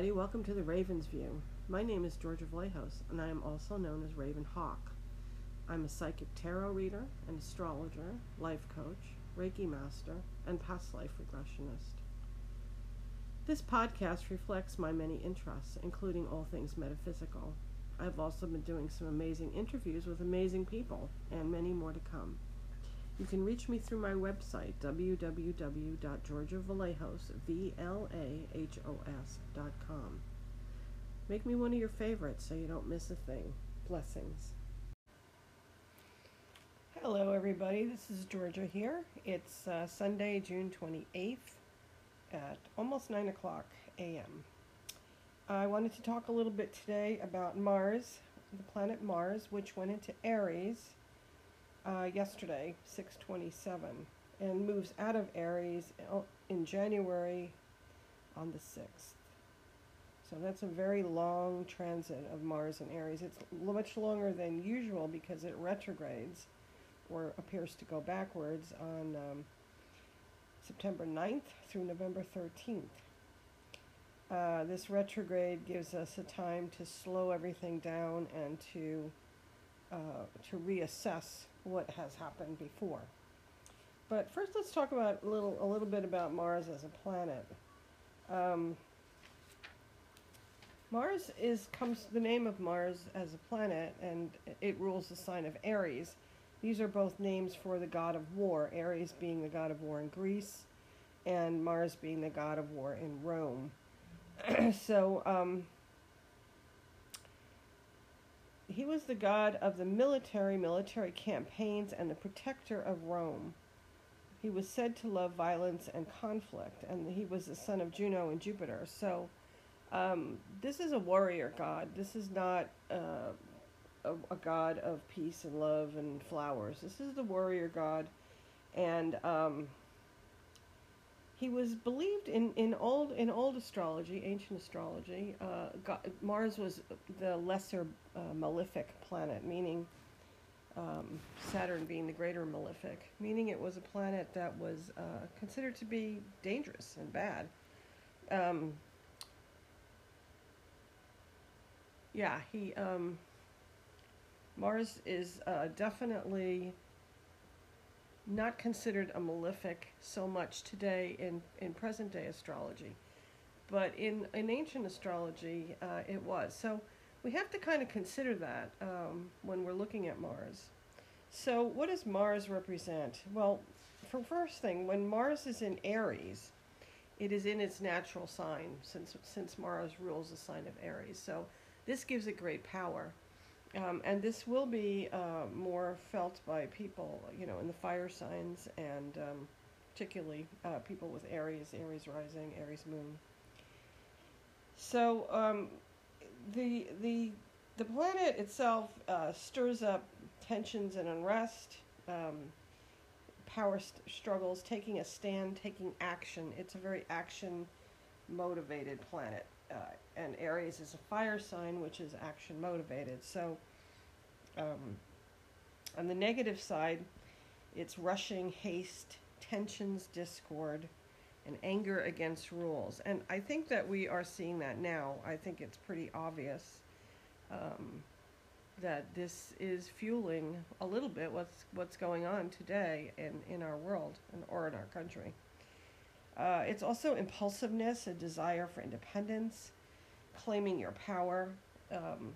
Everybody. Welcome to the Raven's View. My name is Georgia Vlahos, and I am also known as Raven Hawk. I'm a psychic tarot reader, an astrologer, life coach, Reiki master, and past life regressionist. This podcast reflects my many interests, including all things metaphysical. I've also been doing some amazing interviews with amazing people, and many more to come. You can reach me through my website, www.georgiavlahos.com. Make me one of your favorites so you don't miss a thing. Blessings. Hello, everybody. This is Georgia here. It's uh, Sunday, June 28th at almost 9 o'clock a.m. I wanted to talk a little bit today about Mars, the planet Mars, which went into Aries uh, yesterday, 627, and moves out of Aries in January on the 6th. So that's a very long transit of Mars in Aries. It's much longer than usual because it retrogrades or appears to go backwards on um, September 9th through November 13th. Uh, this retrograde gives us a time to slow everything down and to uh, to reassess what has happened before. But first, let's talk about a little a little bit about Mars as a planet. Um, Mars is comes the name of Mars as a planet, and it rules the sign of Aries. These are both names for the god of war. Ares being the god of war in Greece, and Mars being the god of war in Rome. so. Um, he was the god of the military, military campaigns, and the protector of Rome. He was said to love violence and conflict, and he was the son of Juno and Jupiter. So, um, this is a warrior god. This is not uh, a, a, god of peace and love and flowers. This is the warrior god, and um, he was believed in, in old in old astrology, ancient astrology. Uh, God, Mars was the lesser uh, malefic planet, meaning um, Saturn being the greater malefic, meaning it was a planet that was uh, considered to be dangerous and bad. Um, yeah, he um, Mars is uh, definitely not considered a malefic so much today in, in present day astrology. But in, in ancient astrology, uh, it was. So we have to kind of consider that um, when we're looking at Mars. So, what does Mars represent? Well, for first thing, when Mars is in Aries, it is in its natural sign since, since Mars rules the sign of Aries. So, this gives it great power. Um, and this will be uh, more felt by people, you know, in the fire signs and um, particularly uh, people with Aries, Aries rising, Aries moon. So um, the the the planet itself uh, stirs up tensions and unrest, um, power st- struggles, taking a stand, taking action. It's a very action motivated planet uh, and Aries is a fire sign, which is action motivated. So, um, on the negative side, it's rushing, haste, tensions, discord, and anger against rules. And I think that we are seeing that now. I think it's pretty obvious um, that this is fueling a little bit what's what's going on today in, in our world and or in our country. Uh, it's also impulsiveness, a desire for independence, claiming your power. Um,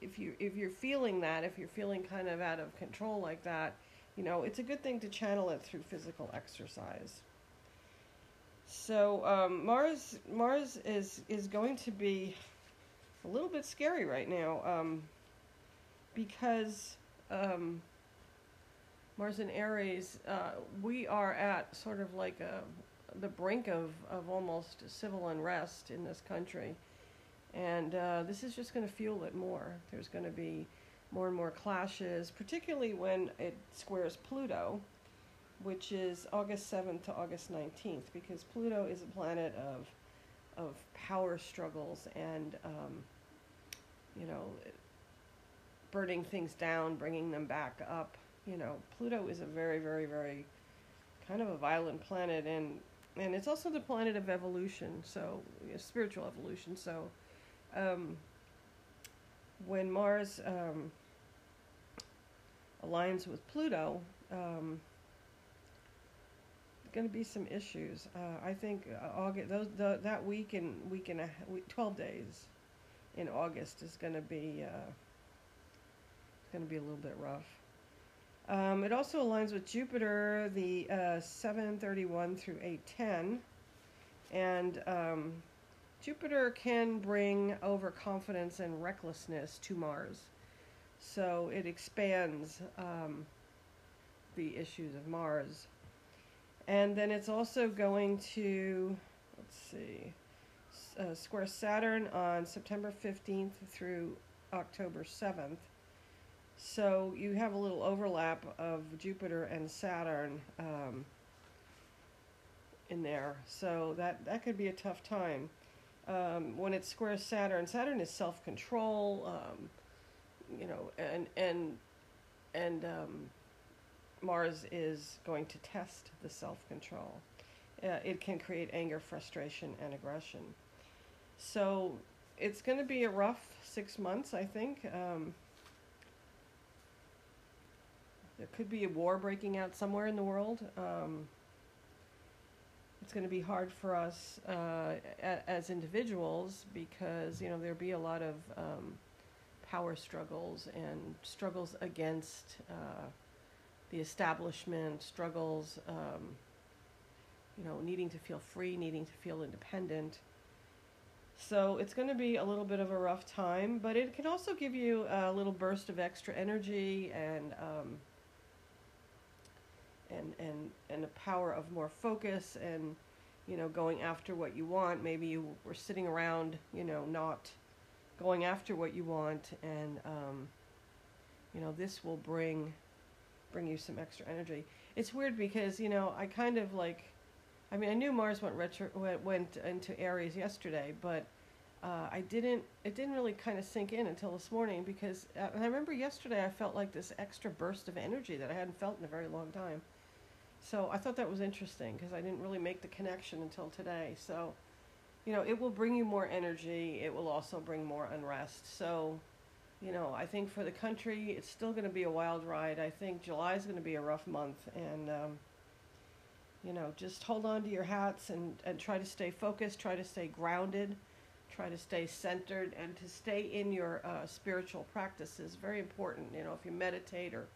if you if you're feeling that, if you're feeling kind of out of control like that, you know, it's a good thing to channel it through physical exercise. So um, Mars Mars is is going to be a little bit scary right now um, because um, Mars and Aries, uh, we are at sort of like a the brink of, of almost civil unrest in this country. And uh, this is just going to fuel it more. There's going to be more and more clashes, particularly when it squares Pluto, which is August 7th to August 19th, because Pluto is a planet of, of power struggles and, um, you know, burning things down, bringing them back up. You know, Pluto is a very, very, very kind of a violent planet, and and it's also the planet of evolution, so you know, spiritual evolution. So, um, when Mars um, aligns with Pluto, um, going to be some issues. Uh, I think uh, August, those the, that week and week and a week, twelve days in August is going to be uh, going to be a little bit rough. Um, it also aligns with Jupiter, the uh, 731 through 810. And um, Jupiter can bring overconfidence and recklessness to Mars. So it expands um, the issues of Mars. And then it's also going to, let's see, uh, square Saturn on September 15th through October 7th. So you have a little overlap of Jupiter and Saturn um, in there. So that, that could be a tough time. Um, when it squares Saturn, Saturn is self control, um, you know, and, and, and um, Mars is going to test the self control. Uh, it can create anger, frustration, and aggression. So it's going to be a rough six months, I think. Um, there could be a war breaking out somewhere in the world. Um, it's going to be hard for us uh, as individuals because you know there'll be a lot of um, power struggles and struggles against uh, the establishment, struggles, um, you know, needing to feel free, needing to feel independent. So it's going to be a little bit of a rough time, but it can also give you a little burst of extra energy and um, and and and a power of more focus and you know going after what you want. Maybe you were sitting around, you know, not going after what you want, and um, you know this will bring bring you some extra energy. It's weird because you know I kind of like, I mean I knew Mars went retro went, went into Aries yesterday, but uh, I didn't. It didn't really kind of sink in until this morning because uh, I remember yesterday I felt like this extra burst of energy that I hadn't felt in a very long time. So I thought that was interesting because I didn't really make the connection until today. So, you know, it will bring you more energy. It will also bring more unrest. So, you know, I think for the country, it's still going to be a wild ride. I think July is going to be a rough month. And, um, you know, just hold on to your hats and, and try to stay focused, try to stay grounded, try to stay centered, and to stay in your uh, spiritual practices. Very important. You know, if you meditate or,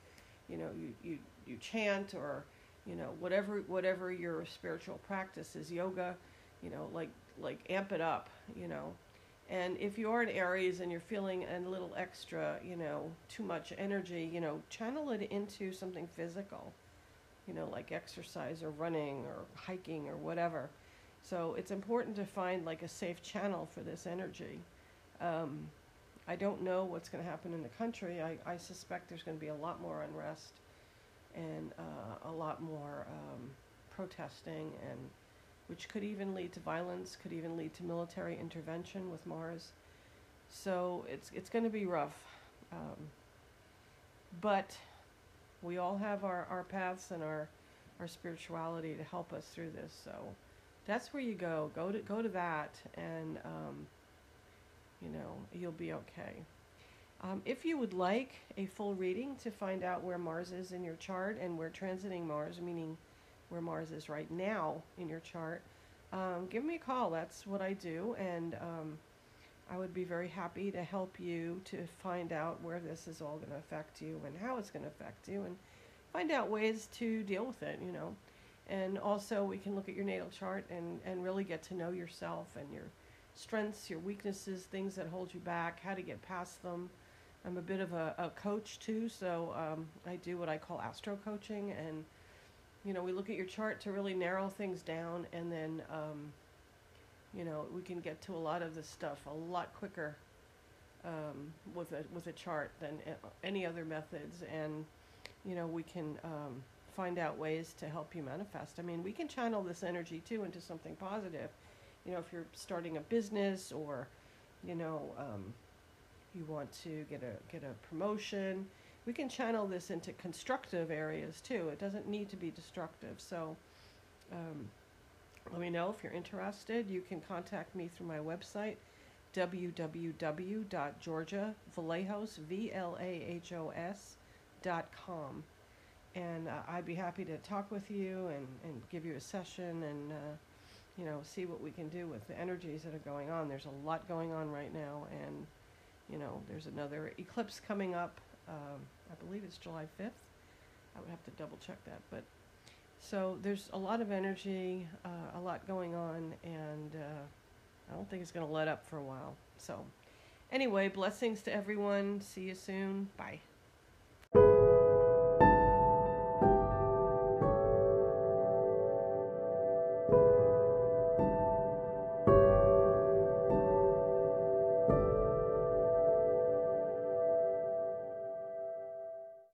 you know, you, you, you chant or, you know, whatever whatever your spiritual practice is, yoga, you know, like like amp it up, you know, and if you are in Aries and you're feeling a little extra, you know, too much energy, you know, channel it into something physical, you know, like exercise or running or hiking or whatever. So it's important to find like a safe channel for this energy. Um, I don't know what's going to happen in the country. I, I suspect there's going to be a lot more unrest and uh, a lot more um, protesting and which could even lead to violence, could even lead to military intervention with Mars. So it's it's going to be rough, um, but we all have our, our paths and our our spirituality to help us through this. So that's where you go. Go to go to that, and um, you know you'll be okay. Um, if you would like a full reading to find out where Mars is in your chart and where transiting Mars, meaning where Mars is right now in your chart, um, give me a call. That's what I do, and um, I would be very happy to help you to find out where this is all going to affect you and how it's going to affect you, and find out ways to deal with it. You know, and also we can look at your natal chart and and really get to know yourself and your strengths, your weaknesses, things that hold you back, how to get past them. I'm a bit of a, a coach too, so um, I do what I call astro coaching and you know, we look at your chart to really narrow things down, and then, um, you know, we can get to a lot of this stuff a lot quicker um, with a with a chart than any other methods, and you know, we can um, find out ways to help you manifest. I mean, we can channel this energy too into something positive. You know, if you're starting a business or, you know, um, you want to get a get a promotion we can channel this into constructive areas too. It doesn't need to be destructive. So um, let me know if you're interested. You can contact me through my website, www.georgiavlahos, V-L-A-H-O-S, dot com. And uh, I'd be happy to talk with you and, and give you a session and, uh, you know, see what we can do with the energies that are going on. There's a lot going on right now, and, you know, there's another eclipse coming up. Um, I believe it's July 5th. I would have to double check that, but so there's a lot of energy, uh, a lot going on, and uh, I don't think it's going to let up for a while. So, anyway, blessings to everyone. See you soon. Bye.